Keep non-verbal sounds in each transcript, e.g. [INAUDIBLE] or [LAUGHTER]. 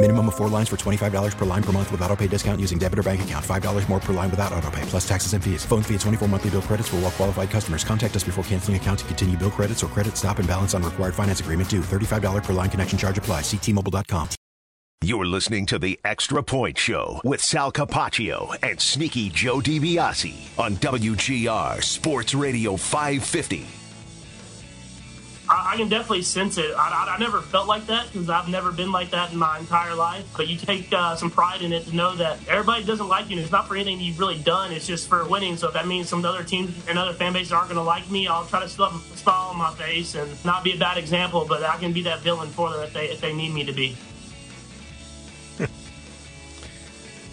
Minimum of four lines for $25 per line per month with auto pay discount using debit or bank account. $5 more per line without auto pay, plus taxes and fees. Phone fee at 24 monthly bill credits for all well qualified customers. Contact us before canceling account to continue bill credits or credit stop and balance on required finance agreement due. $35 per line connection charge apply. Ctmobile.com. You're listening to the Extra Point Show with Sal Capaccio and Sneaky Joe DiBiase on WGR Sports Radio 550. I, I can definitely sense it. I, I, I never felt like that because I've never been like that in my entire life. But you take uh, some pride in it to know that everybody doesn't like you. And it's not for anything you've really done. It's just for winning. So if that means some other teams and other fan bases aren't going to like me, I'll try to a smile on my face and not be a bad example. But I can be that villain for them if they if they need me to be. [LAUGHS]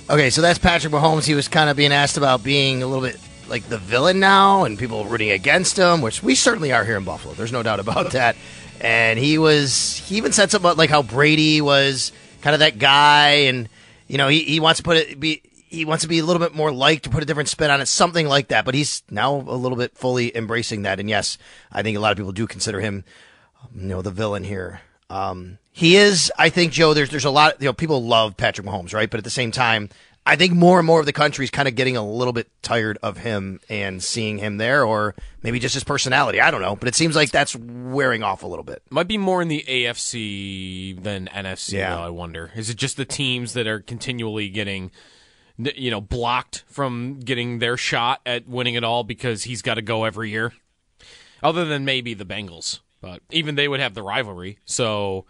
Okay, so that's Patrick Mahomes. He was kind of being asked about being a little bit like the villain now and people rooting against him, which we certainly are here in Buffalo. There's no doubt about that. And he was, he even said something about like how Brady was kind of that guy and, you know, he, he wants to put it, be, he wants to be a little bit more liked to put a different spin on it, something like that. But he's now a little bit fully embracing that. And yes, I think a lot of people do consider him, you know, the villain here. Um, he is, I think, Joe. There's there's a lot. You know, people love Patrick Mahomes, right? But at the same time, I think more and more of the country is kind of getting a little bit tired of him and seeing him there, or maybe just his personality. I don't know, but it seems like that's wearing off a little bit. Might be more in the AFC than NFC. Yeah. Though, I wonder. Is it just the teams that are continually getting, you know, blocked from getting their shot at winning it all because he's got to go every year? Other than maybe the Bengals, but even they would have the rivalry. So,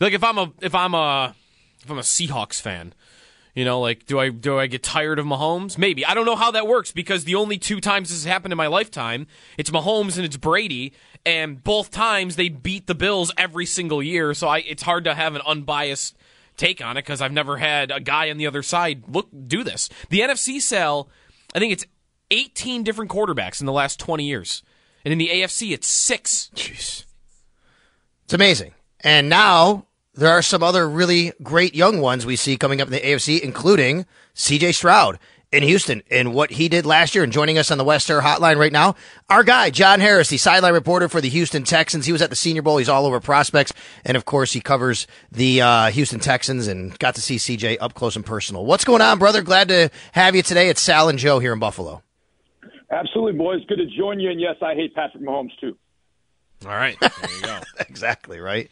like if I'm a if I'm a if I'm a Seahawks fan. You know, like do I do I get tired of Mahomes? Maybe. I don't know how that works because the only two times this has happened in my lifetime, it's Mahomes and it's Brady, and both times they beat the Bills every single year. So I it's hard to have an unbiased take on it because I've never had a guy on the other side look do this. The NFC sell, I think it's 18 different quarterbacks in the last 20 years. And in the AFC it's 6. Jeez. It's amazing. And now there are some other really great young ones we see coming up in the AFC, including CJ Stroud in Houston and what he did last year. And joining us on the West Air Hotline right now, our guy, John Harris, the sideline reporter for the Houston Texans. He was at the Senior Bowl. He's all over prospects. And of course, he covers the uh, Houston Texans and got to see CJ up close and personal. What's going on, brother? Glad to have you today. It's Sal and Joe here in Buffalo. Absolutely, boys. Good to join you. And yes, I hate Patrick Mahomes too. All right. There you go. [LAUGHS] exactly, right?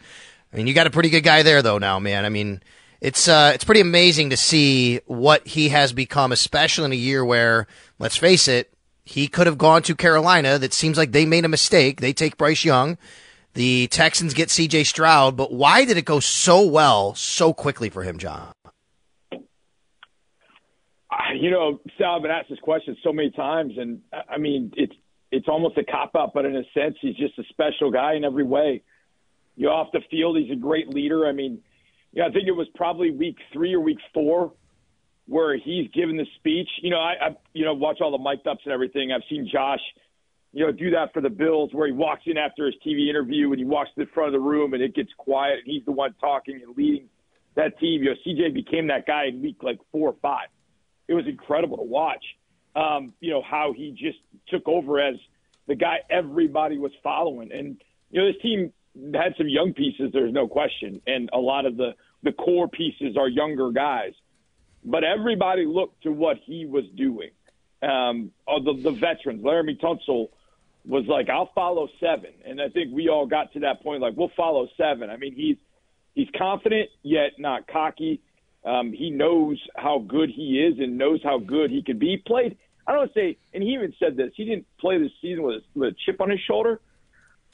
I mean, you got a pretty good guy there, though. Now, man. I mean, it's uh, it's pretty amazing to see what he has become, especially in a year where, let's face it, he could have gone to Carolina. That seems like they made a mistake. They take Bryce Young. The Texans get C.J. Stroud, but why did it go so well so quickly for him, John? You know, Sal, I've been asked this question so many times, and I mean, it's it's almost a cop out, but in a sense, he's just a special guy in every way. You know, off the field, he's a great leader. I mean, yeah, I think it was probably week three or week four where he's given the speech. You know, I, I you know watch all the mic'd ups and everything. I've seen Josh, you know, do that for the Bills, where he walks in after his TV interview and he walks to the front of the room and it gets quiet and he's the one talking and leading that team. You know, CJ became that guy in week like four or five. It was incredible to watch. Um, you know how he just took over as the guy everybody was following, and you know this team had some young pieces. There's no question, and a lot of the the core pieces are younger guys. But everybody looked to what he was doing. Um, oh, the, the veterans, Laremy Tunsil was like, "I'll follow seven. and I think we all got to that point, like, we'll follow seven. I mean, he's he's confident yet not cocky. Um, he knows how good he is and knows how good he can be. He played I don't say, and he even said this. He didn't play this season with with a chip on his shoulder,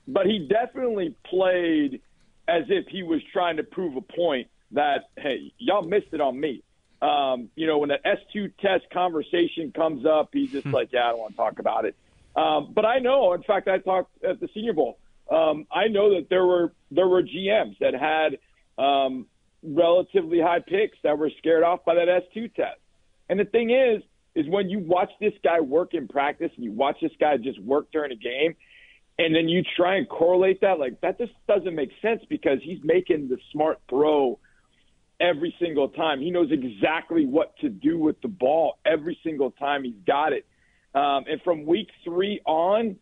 but he definitely played as if he was trying to prove a point that hey, y'all missed it on me. Um, you know, when that S2 test conversation comes up, he's just like, yeah, I don't want to talk about it. Um, but I know, in fact, I talked at the Senior Bowl. Um, I know that there were there were GMs that had um, relatively high picks that were scared off by that S2 test. And the thing is, is when you watch this guy work in practice and you watch this guy just work during a game, and then you try and correlate that, like that just doesn't make sense because he's making the smart throw every single time. He knows exactly what to do with the ball every single time he's got it. Um, and from week three on,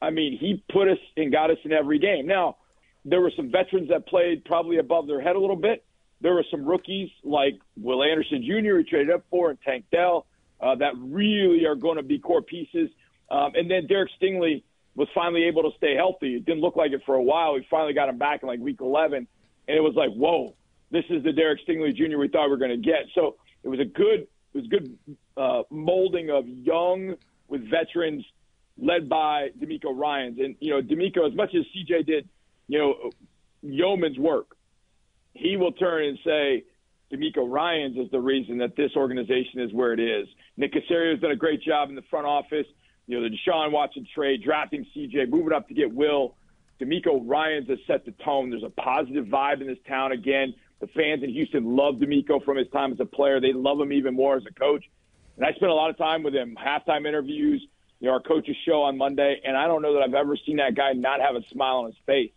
I mean, he put us and got us in every game. Now, there were some veterans that played probably above their head a little bit. There were some rookies like Will Anderson Jr. who traded up for and Tank Dell uh, that really are going to be core pieces. Um, and then Derek Stingley was finally able to stay healthy. It didn't look like it for a while. We finally got him back in like week 11, and it was like, whoa, this is the Derek Stingley Jr. we thought we were going to get. So it was a good, it was good uh, molding of young with veterans led by DeMeco Ryans. And you know, DeMeco, as much as CJ did, you know, yeoman's work, he will turn and say. DeMeco Ryans is the reason that this organization is where it is. Nick Caserio has done a great job in the front office. You know, the Deshaun Watson trade, drafting CJ, moving up to get Will. DeMeco Ryans has set the tone. There's a positive vibe in this town again. The fans in Houston love DeMeco from his time as a player. They love him even more as a coach. And I spent a lot of time with him, halftime interviews, you know, our coach's show on Monday, and I don't know that I've ever seen that guy not have a smile on his face.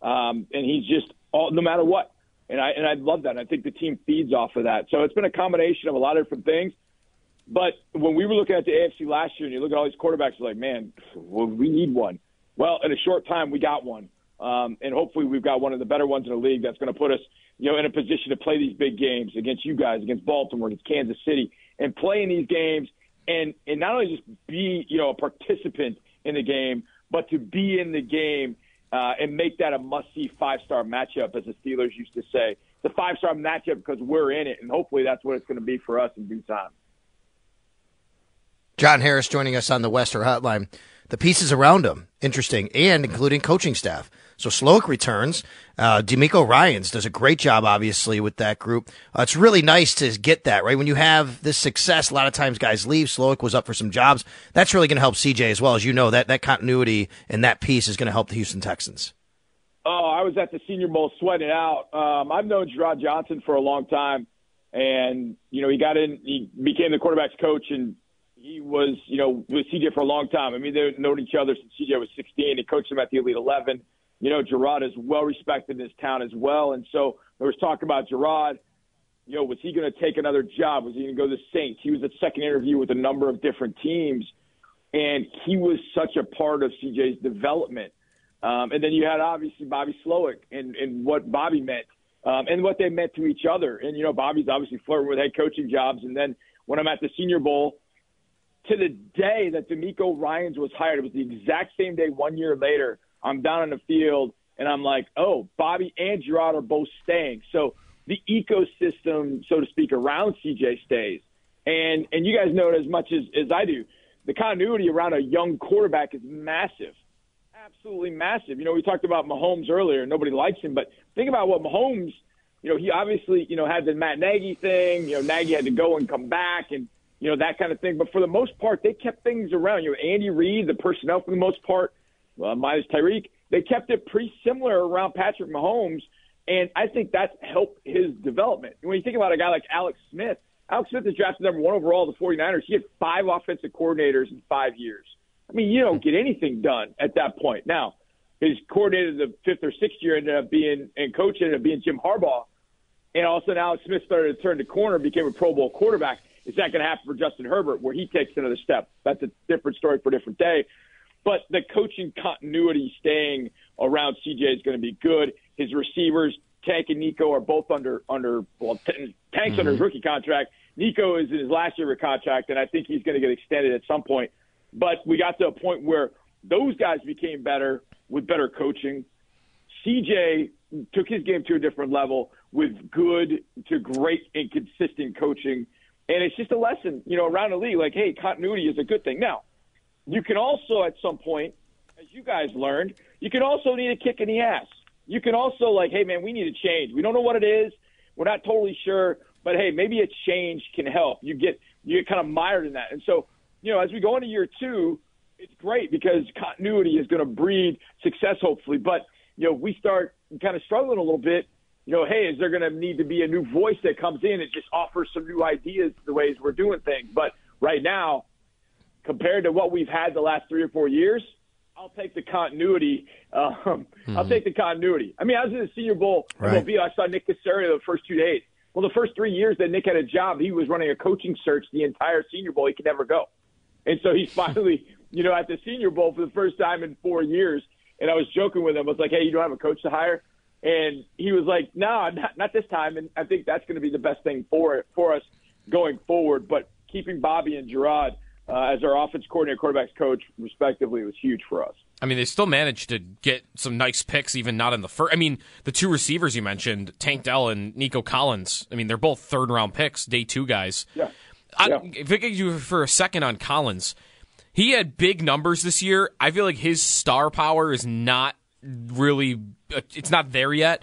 Um, and he's just all, no matter what. And I and I love that. And I think the team feeds off of that. So it's been a combination of a lot of different things. But when we were looking at the AFC last year, and you look at all these quarterbacks, you're like, man, well, we need one. Well, in a short time, we got one, um, and hopefully, we've got one of the better ones in the league that's going to put us you know, in a position to play these big games against you guys, against Baltimore, against Kansas City, and play in these games and and not only just be you know a participant in the game, but to be in the game uh, and make that a must-see five-star matchup, as the Steelers used to say. It's a five-star matchup because we're in it, and hopefully that's what it's going to be for us in due time. John Harris joining us on the Western Hotline. The pieces around him, interesting, and including coaching staff. So Slowik returns. Uh, DeMeco Ryans does a great job, obviously, with that group. Uh, it's really nice to get that, right? When you have this success, a lot of times guys leave. Slowik was up for some jobs. That's really going to help CJ as well. As you know, that, that continuity and that piece is going to help the Houston Texans. Oh, I was at the Senior Bowl sweating out. Um, I've known Jerrod Johnson for a long time. And, you know, he got in, he became the quarterback's coach, and he was, you know, with CJ for a long time. I mean, they've known each other since CJ was 16. He coached him at the Elite 11 you know, Jerrod is well respected in this town as well. And so there was talk about Jerrod. You know, was he going to take another job? Was he going to go to the Saints? He was at second interview with a number of different teams, and he was such a part of CJ's development. Um, and then you had obviously Bobby Slowik and, and what Bobby meant um, and what they meant to each other. And, you know, Bobby's obviously flirting with head coaching jobs. And then when I'm at the Senior Bowl, to the day that DeMeco Ryans was hired, it was the exact same day one year later – I'm down in the field and I'm like, oh, Bobby and Jerrod are both staying. So the ecosystem, so to speak, around CJ stays. And and you guys know it as much as, as I do. The continuity around a young quarterback is massive. Absolutely massive. You know, we talked about Mahomes earlier. Nobody likes him, but think about what Mahomes, you know, he obviously, you know, had the Matt Nagy thing. You know, Nagy had to go and come back and, you know, that kind of thing. But for the most part, they kept things around. You know, Andy Reid, the personnel for the most part, uh, minus Tyreek, they kept it pretty similar around Patrick Mahomes, and I think that's helped his development. When you think about a guy like Alex Smith, Alex Smith is drafted number one overall the 49ers. He had five offensive coordinators in five years. I mean, you don't get anything done at that point. Now, his coordinator the fifth or sixth year ended up being, and coach ended up being Jim Harbaugh. And all of a sudden, Alex Smith started to turn the corner, became a Pro Bowl quarterback. Is that going to happen for Justin Herbert, where he takes another step? That's a different story for a different day. But the coaching continuity staying around CJ is going to be good. His receivers, Tank and Nico, are both under under well, Tank's mm-hmm. under his rookie contract. Nico is in his last year of contract, and I think he's going to get extended at some point. But we got to a point where those guys became better with better coaching. CJ took his game to a different level with good to great and consistent coaching And it's just a lesson, you know, around the league. Like, hey, continuity is a good thing. Now, you can also, at some point, as you guys learned, you can also need a kick in the ass. You can also like, hey, man, we need a change. We don't know what it is. We're not totally sure, but hey, maybe a change can help. You get you get kind of mired in that, and so you know, as we go into year two, it's great because continuity is going to breed success, hopefully. But you know, we start kind of struggling a little bit you know, hey, is there going to need to be a new voice that comes in and just offers some new ideas the ways we're doing things? But right now, compared to what we've had the last three or four years, I'll take the continuity. Um, mm-hmm. I'll take the continuity. I mean, I was in the Senior Bowl. Right. I saw Nick Caserio the first two days. Well, the first three years that Nick had a job, he was running a coaching search the entire Senior Bowl. He could never go, and so he's [LAUGHS] finally, you know, at the Senior Bowl for the first time in four years. And I was joking with him. I was like, "Hey, you don't have a coach to hire?" And he was like, "No, not, not this time." And I think that's going to be the best thing for it, for us going forward. But keeping Bobby and Jerrod uh, as our offense coordinator, quarterbacks coach, respectively, was huge for us. I mean, they still managed to get some nice picks, even not in the first. I mean, the two receivers you mentioned, Tank Dell and Nico Collins. I mean, they're both third round picks, day two guys. Yeah. I. If I could you for a second on Collins, he had big numbers this year. I feel like his star power is not really it's not there yet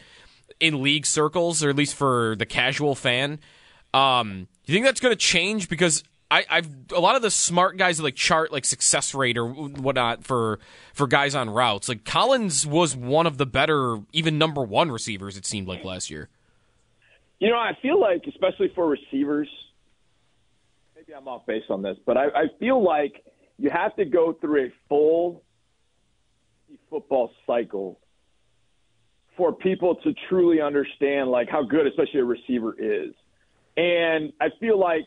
in league circles, or at least for the casual fan. Um, you think that's going to change? Because I, I've a lot of the smart guys like chart like success rate or whatnot for for guys on routes. Like Collins was one of the better, even number one receivers. It seemed like last year. You know, I feel like, especially for receivers, maybe I'm off base on this, but I, I feel like you have to go through a full football cycle for people to truly understand like how good, especially a receiver, is. And I feel like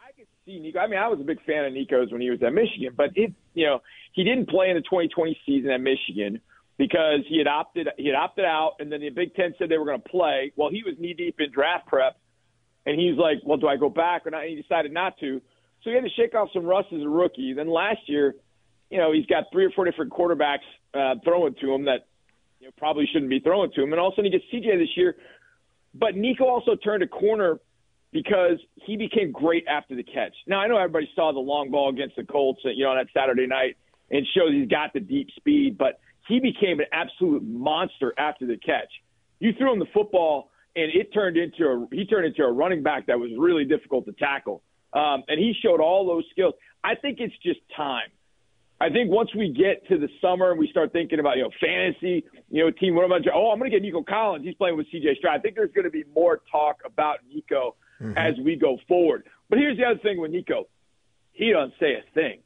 I could see Nico. I mean, I was a big fan of Nico's when he was at Michigan, but it, you know, he didn't play in the 2020 season at Michigan because he had opted he had opted out, and then the Big Ten said they were going to play. Well, he was knee deep in draft prep, and he's like, "Well, do I go back or not?" And he decided not to. So he had to shake off some rust as a rookie. Then last year, you know, he's got three or four different quarterbacks uh, throwing to him that you know, probably shouldn't be throwing to him. And all of a sudden he gets CJ this year. But Nico also turned a corner because he became great after the catch. Now I know everybody saw the long ball against the Colts, you know, on that Saturday night, and shows he's got the deep speed, but he became an absolute monster after the catch. You threw him the football, and it turned into a he turned into a running back that was really difficult to tackle. Um, and he showed all those skills. I think it's just time. I think once we get to the summer and we start thinking about, you know, fantasy, you know, team, what am I, oh, I'm going to get Nico Collins. He's playing with CJ Stroud. I think there's going to be more talk about Nico mm-hmm. as we go forward. But here's the other thing with Nico. He doesn't say a thing.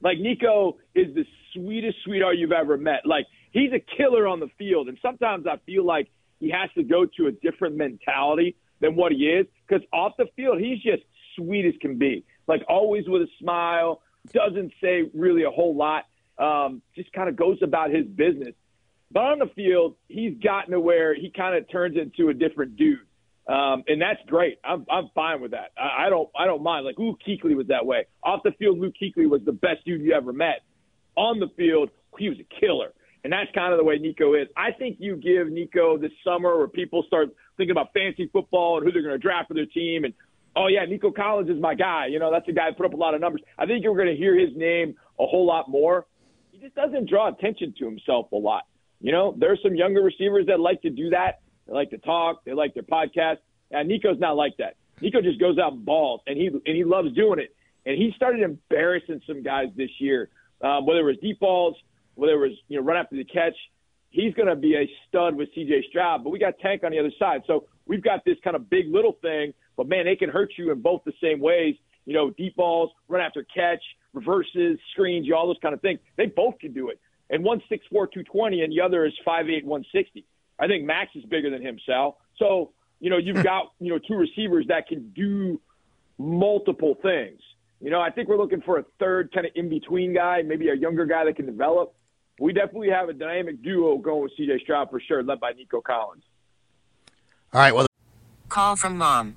Like, Nico is the sweetest sweetheart you've ever met. Like, he's a killer on the field. And sometimes I feel like he has to go to a different mentality than what he is because off the field, he's just sweet as can be. Like, always with a smile doesn't say really a whole lot. Um, just kind of goes about his business. But on the field, he's gotten to where he kind of turns into a different dude, um, and that's great. I'm I'm fine with that. I, I don't I don't mind. Like Luke Kuechly was that way. Off the field, Luke Kuechly was the best dude you ever met. On the field, he was a killer. And that's kind of the way Nico is. I think you give Nico this summer where people start thinking about fantasy football and who they're going to draft for their team and oh yeah, Nico Collins is my guy. You know, that's a guy who put up a lot of numbers. I think you're going to hear his name a whole lot more. He just doesn't draw attention to himself a lot. You know, there's some younger receivers that like to do that. They like to talk. They like their podcast. And Nico's not like that. Nico just goes out and balls, and he and he loves doing it. And he started embarrassing some guys this year, um, whether it was deep balls, whether it was you know run after the catch. He's going to be a stud with C.J. Stroud, but we got Tank on the other side. So we've got this kind of big little thing but man, they can hurt you in both the same ways. You know, deep balls, run after catch, reverses, screens, you all those kind of things. They both can do it. And one's 6'4", 220, and the other is 5'8", 160. I think Max is bigger than him, Sal. So, you know, you've [LAUGHS] got, you know, two receivers that can do multiple things. You know, I think we're looking for a third kind of in between guy, maybe a younger guy that can develop. We definitely have a dynamic duo going with CJ Stroud for sure, led by Nico Collins. All right. Well, call from mom.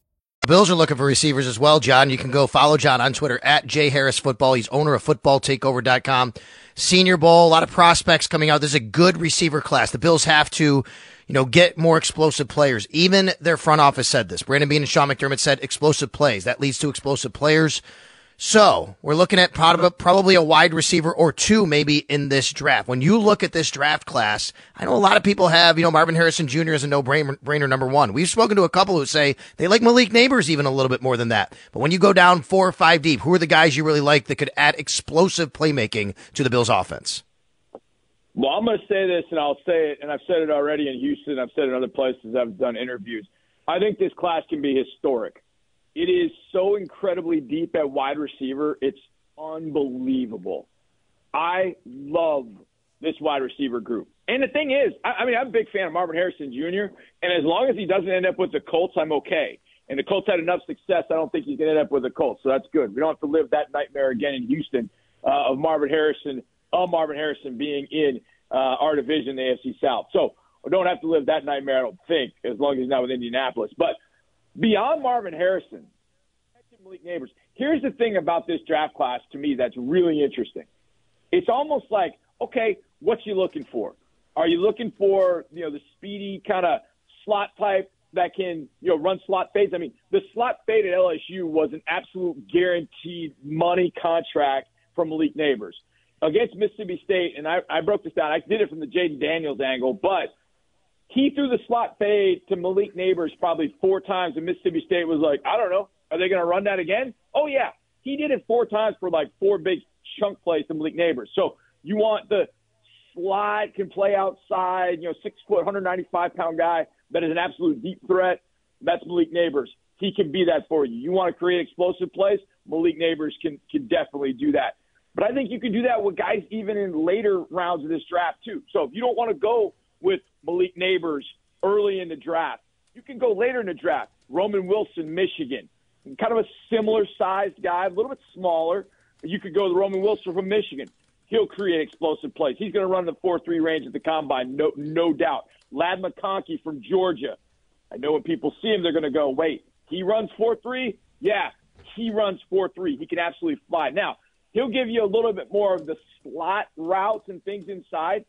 The Bills are looking for receivers as well, John. You can go follow John on Twitter at jharrisfootball. He's owner of footballtakeover.com. Senior Bowl, a lot of prospects coming out. This is a good receiver class. The Bills have to, you know, get more explosive players. Even their front office said this. Brandon Beane and Sean McDermott said explosive plays. That leads to explosive players. So we're looking at probably a wide receiver or two maybe in this draft. When you look at this draft class, I know a lot of people have, you know, Marvin Harrison Jr. is a no-brainer number one. We've spoken to a couple who say they like Malik Nabers even a little bit more than that. But when you go down four or five deep, who are the guys you really like that could add explosive playmaking to the Bills offense? Well, I'm going to say this, and I'll say it, and I've said it already in Houston. I've said it in other places. I've done interviews. I think this class can be historic. It is so incredibly deep at wide receiver. It's unbelievable. I love this wide receiver group. And the thing is, I, I mean, I'm a big fan of Marvin Harrison Jr., and as long as he doesn't end up with the Colts, I'm okay. And the Colts had enough success, I don't think he's going to end up with the Colts, so that's good. We don't have to live that nightmare again in Houston uh, of Marvin Harrison, of Marvin Harrison being in uh, our division, the AFC South. So we don't have to live that nightmare, I don't think, as long as he's not with Indianapolis. But – beyond Marvin Harrison, Malik Nabers. Here's the thing about this draft class to me that's really interesting. It's almost like, okay, what's you looking for? Are you looking for, you know, the speedy kind of slot type that can, you know, run slot fades? I mean, the slot fade at LSU was an absolute guaranteed money contract from Malik Nabers. against Mississippi State, and I, I broke this down. I did it from the Jayden Daniels angle, but he threw the slot fade to Malik Nabers probably four times, and Mississippi State was like, I don't know. Are they going to run that again? Oh, yeah. He did it four times for like four big chunk plays to Malik Nabers. So you want the slide, can play outside, you know, six foot, 195 pound guy that is an absolute deep threat. That's Malik Nabers. He can be that for you. You want to create explosive plays? Malik Nabers can, can definitely do that. But I think you can do that with guys even in later rounds of this draft, too. So if you don't want to go with Malik Nabers early in the draft. You can go later in the draft. Roman Wilson, Michigan, kind of a similar sized guy, a little bit smaller. You could go with Roman Wilson from Michigan. He'll create explosive plays. He's going to run the 4 3 range at the combine, no, no doubt. Ladd McConkey from Georgia. I know when people see him, they're going to go, wait, he runs 4 3? Yeah, he runs 4 3. He can absolutely fly. Now, he'll give you a little bit more of the slot routes and things inside,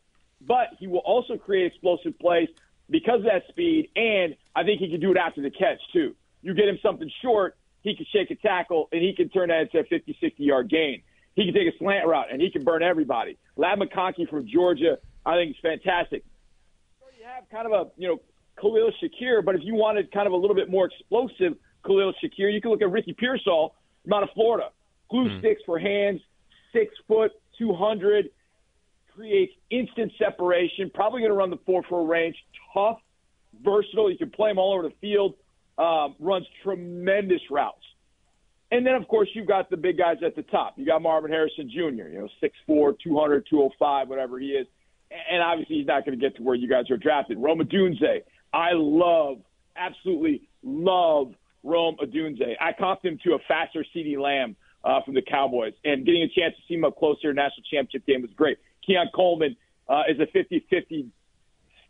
but he will also create explosive plays because of that speed, and I think he can do it after the catch, too. You get him something short, he can shake a tackle, and he can turn that into a 50, 60 yard gain. He can take a slant route, and he can burn everybody. Ladd McConkey from Georgia, I think is fantastic. You have kind of a, you know, Khalil Shakir, but if you wanted kind of a little bit more explosive Khalil Shakir, you can look at Ricky Pearsall from out of Florida. Glue mm. sticks for hands, six foot, 200 creates instant separation. Probably going to run the 4 4 range. Tough, versatile. You can play him all over the field. Um, runs tremendous routes. And then, of course, you've got the big guys at the top. You got Marvin Harrison Jr., you know, 6'4, 200, 205, whatever he is. And obviously, he's not going to get to where you guys are drafted. Rome Odunze. I love, absolutely love Rome Odunze. I comped him to a faster CeeDee Lamb uh, from the Cowboys. And getting a chance to see him up closer in national championship game was great. Keon Coleman uh, is a 50-50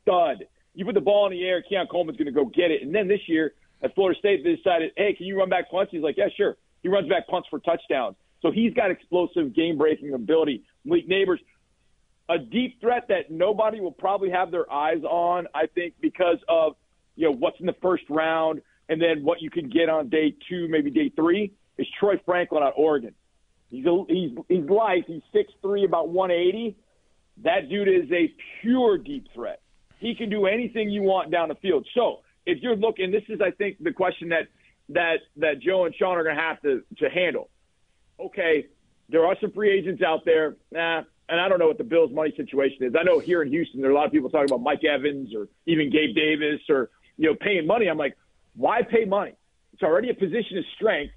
stud. you put the ball in the air, Keon Coleman's going to go get it. And then this year at Florida State, they decided, hey, can you run back punts? He's like, yeah, sure. He runs back punts for touchdowns. So he's got explosive game breaking ability. Malik Nabers, a deep threat that nobody will probably have their eyes on, I think, because of you know what's in the first round and then what you can get on day two, maybe day three, is Troy Franklin out of Oregon. He's a, he's he's light. He's six three, about one eighty. That dude is a pure deep threat. He can do anything you want down the field. So if you're looking, this is I think the question that that that Joe and Sean are going to have to to handle. Okay, there are some free agents out there. Nah, and I don't know what the Bills' money situation is. I know here in Houston, there are a lot of people talking about Mike Evans or even Gabe Davis or you know paying money. I'm like, why pay money? It's already a position of strength,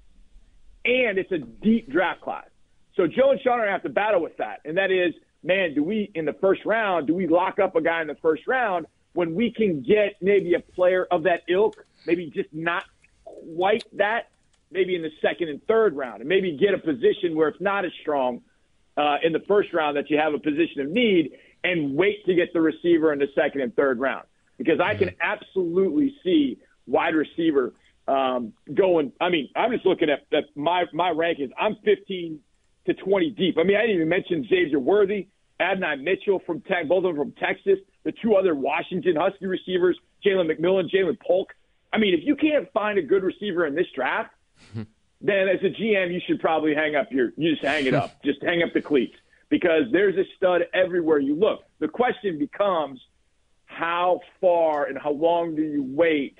and it's a deep draft class. So Joe and Sean are going to have to battle with that, and that is, man, do we in the first round do we lock up a guy in the first round when we can get maybe a player of that ilk, maybe just not quite that, maybe in the second and third round, and maybe get a position where it's not as strong uh, in the first round that you have a position of need, and wait to get the receiver in the second and third round because I can absolutely see wide receiver um, going. I mean, I'm just looking at, at my my rankings. I'm 15 to 20 deep. I mean, I didn't even mention Xavier Worthy, Adonai Mitchell from Tech, both of them from Texas. The two other Washington Husky receivers, Jalen McMillan, Ja'Lynn Polk. I mean, if you can't find a good receiver in this draft, [LAUGHS] then as a GM, you should probably hang up your, you just hang it up, [LAUGHS] just hang up the cleats because there's a stud everywhere you look. The question becomes, how far and how long do you wait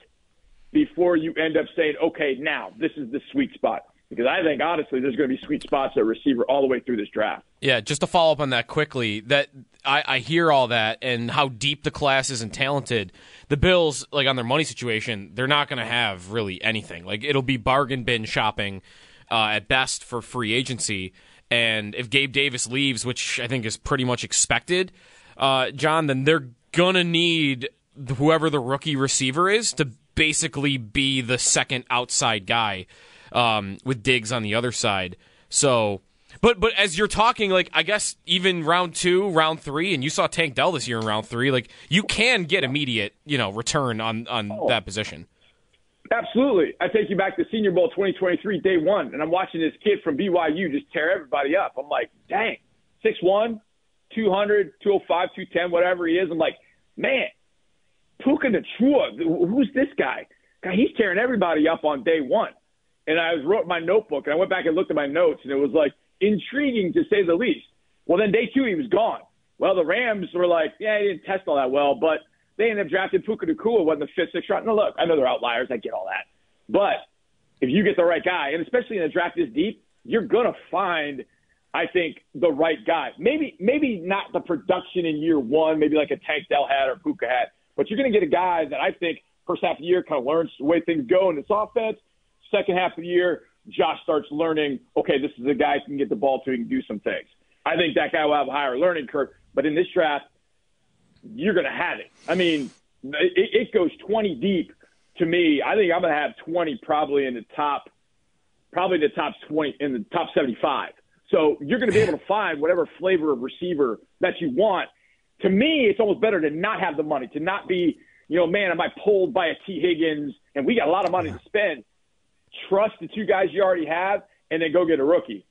before you end up saying, okay, now this is the sweet spot? Because I think honestly, there's going to be sweet spots at receiver all the way through this draft. Yeah, just to follow up on that quickly, that I, I hear all that and how deep the class is and talented. The Bills, like on their money situation, they're not going to have really anything. Like it'll be bargain bin shopping uh, at best for free agency. And if Gabe Davis leaves, which I think is pretty much expected, uh, John, then they're gonna need whoever the rookie receiver is to basically be the second outside guy um, with Diggs on the other side. So, but but as you're talking, like I guess even round two, round three, and you saw Tank Dell this year in round three, like you can get immediate, you know, return on on oh. that position. Absolutely. I take you back to Senior Bowl 2023, day one, and I'm watching this kid from BYU just tear everybody up. I'm like, dang, 6'1, 200, 205, 210, whatever he is. I'm like, man, Puka Nacua, who's this guy? God, he's tearing everybody up on day one. And I wrote my notebook, and I went back and looked at my notes, and it was like intriguing to say the least. Well, then day two, he was gone. Well, the Rams were like, yeah, he didn't test all that well, but they ended up drafting Puka Nacua, wasn't the fifth, sixth round. No, look, I know they're outliers. I get all that. But if you get the right guy, and especially in a draft this deep, you're to find, I think, the right guy. Maybe maybe not the production in year one, maybe like a Tank Dell had or Puka had, but you're to get a guy that I think first half of the year kind of learns the way things go in this offense. Second half of the year, Josh starts learning, okay, this is a guy who can get the ball to, he can do some things. I think that guy will have a higher learning curve. But in this draft, you're going to have it. I mean, it, it goes 20 deep to me. I think I'm going to have 20 probably in the top, probably the top 20 in the top 75. So you're going to be able to find whatever flavor of receiver that you want. To me, it's almost better to not have the money, to not be, you know, man, am I pulled by a Tee Higgins and we got a lot of money to spend. Trust the two guys you already have and then go get a rookie.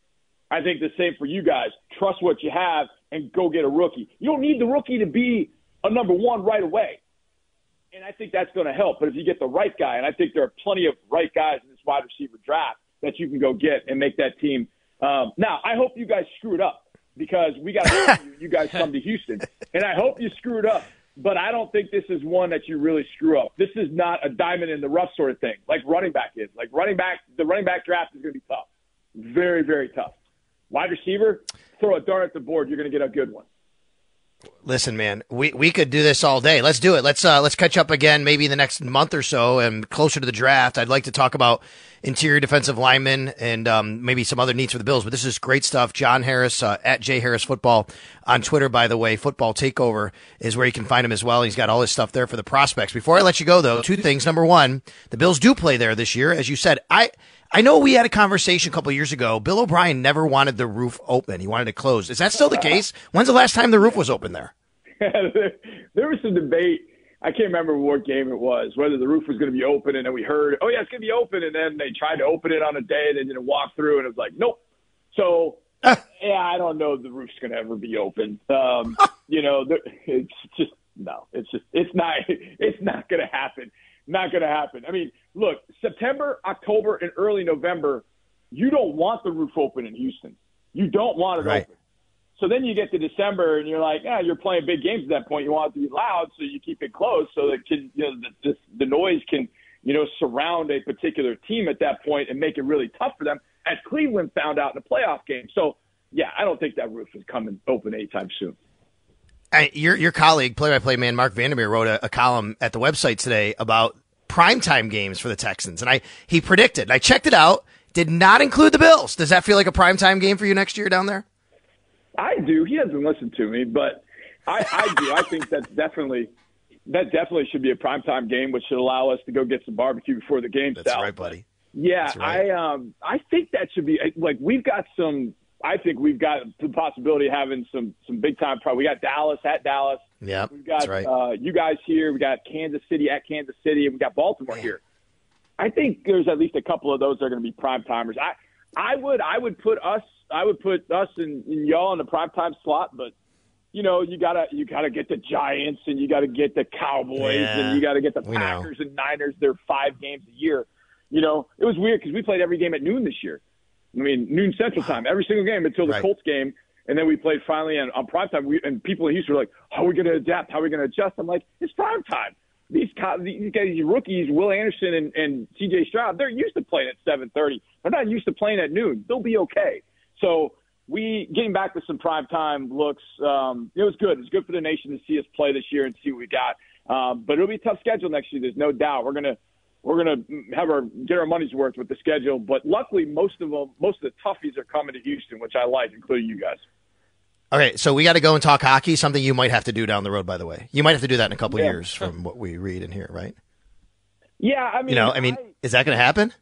I think the same for you guys. Trust what you have and go get a rookie. You don't need the rookie to be a number one right away. And I think that's going to help. But if you get the right guy, and I think there are plenty of right guys in this wide receiver draft that you can go get and make that team. Um, now, I hope you guys screw it up because we got to you, you guys come to Houston, and I hope you screw it up. But I don't think this is one that you really screw up. This is not a diamond in the rough sort of thing, like running back is. Like running back, the running back draft is going to be tough, very, very tough. Wide receiver, throw a dart at the board, you're going to get a good one. Listen, man, we, we could do this all day. Let's do it. Let's uh, let's catch up again, maybe in the next month or so, and closer to the draft. I'd like to talk about interior defensive linemen and um, maybe some other needs for the Bills. But this is great stuff. John Harris uh, at J Harris Football on Twitter, by the way. Football Takeover is where you can find him as well. He's got all his stuff there for the prospects. Before I let you go, though, two things. Number one, the Bills do play there this year, as you said. I I know we had a conversation a couple years ago. Bill O'Brien never wanted the roof open. He wanted it closed. Is that still the case? When's the last time the roof was open there? [LAUGHS] there was some debate I can't remember what game it was, whether the roof was going to be open, and then we heard, oh yeah, it's going to be open, and then they tried to open it on a day, and they didn't walk through, and it was like, nope. So [LAUGHS] yeah, I don't know if the roof's going to ever be open. Um, [LAUGHS] you know, there- it's just no, it's just it's not it's not going to happen. Not going to happen. I mean, September, October, and early November, you don't want the roof open in Houston. You don't want it Right. open. So then you get to December and you're like, yeah, you're playing big games at that point. You want it to be loud, so you keep it closed so that can, you know, the, the, the noise can, you know, surround a particular team at that point and make it really tough for them. As Cleveland found out in the playoff game. So yeah, I don't think that roof is coming open anytime soon. I, your your colleague, play-by-play man Marc Vandermeer, wrote a, a column at the website today about primetime games for the Texans, and I he predicted. And I checked it out. Did not include the Bills. Does that feel like a primetime game for you next year down there? I do. He hasn't listened to me, but I, I do. I think that's definitely that definitely should be a primetime game, which should allow us to go get some barbecue before the game. That's Sal. right, buddy. Yeah, right. I um I think that should be like we've got some. I think we've got the possibility of having some some big time. Pro- we got Dallas at Dallas. Yeah, We've got right. uh, you guys here. We got Kansas City at Kansas City, and we got Baltimore here. I think there's at least a couple of those that are going to be prime timers. I I would I would put us I would put us and, and y'all in the prime time slot, but you know you gotta you gotta get the Giants and you gotta get the Cowboys Yeah, and you gotta get the we know. Packers and Niners. They're five games a year. You know it was weird because we played every game at noon this year. I mean noon Central Time every single game until the Right. Colts game. And then we played finally on, on prime time. We, and people in Houston were like, "How are we going to adapt? How are we going to adjust?" I'm like, "It's prime time. These co- these guys, these rookies, Will Anderson and, and C.J. Stroud, they're used to playing at 7:30. They're not used to playing at noon. They'll be okay." So we getting back to some prime time looks. Um, it was good. It's good for the nation to see us play this year and see what we got. Um, but it'll be a tough schedule next year. There's no doubt. We're gonna we're gonna have our get our money's worth with the schedule. But luckily, most of them, most of the toughies are coming to Houston, which I like, including you guys. Okay, so we got to go and talk hockey. Something you might have to do down the road, by the way. You might have to do that in a couple of Yeah. years, from what we read and hear, right? Yeah, I mean, you know, I mean, is that going to happen?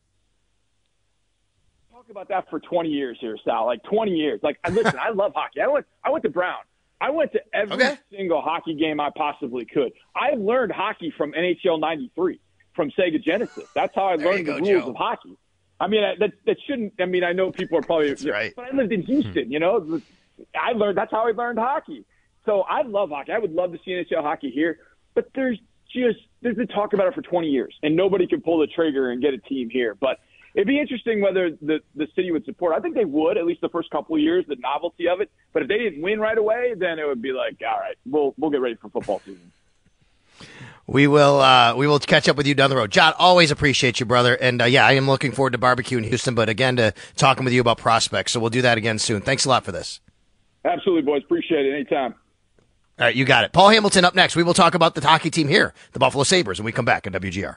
talk about that for 20 years here, Sal. Like 20 years. Like, listen, I love [LAUGHS] hockey. I went, I went to Brown. I went to every single hockey game I possibly could. I learned hockey from NHL '93 from Sega Genesis. That's how I There learned the rules Joe. of hockey. I mean, I- that that shouldn't. I mean, I know people are probably. That's right. But I lived in hmm. Houston. You know, I learned. That's how I learned hockey. So I love hockey. I would love to see NHL hockey here, but there's just there's been talk about it for 20 years, and nobody can pull the trigger and get a team here. But it'd be interesting whether the the city would support. I think they would at least the first couple of years, the novelty of it. But if they didn't win right away, then it would be like, all right, we'll we'll get ready for football season. We will uh, we will catch up with you down the road. John, always appreciate you, brother. And uh, yeah, I am looking forward to barbecue in Houston, but again to talking with you about prospects. So we'll do that again soon. Thanks a lot for this. Absolutely, boys. Appreciate it. Anytime. All right, you got it. Paul Hamilton up next. We will talk about the hockey team here, the Buffalo Sabres, when we come back on WGR.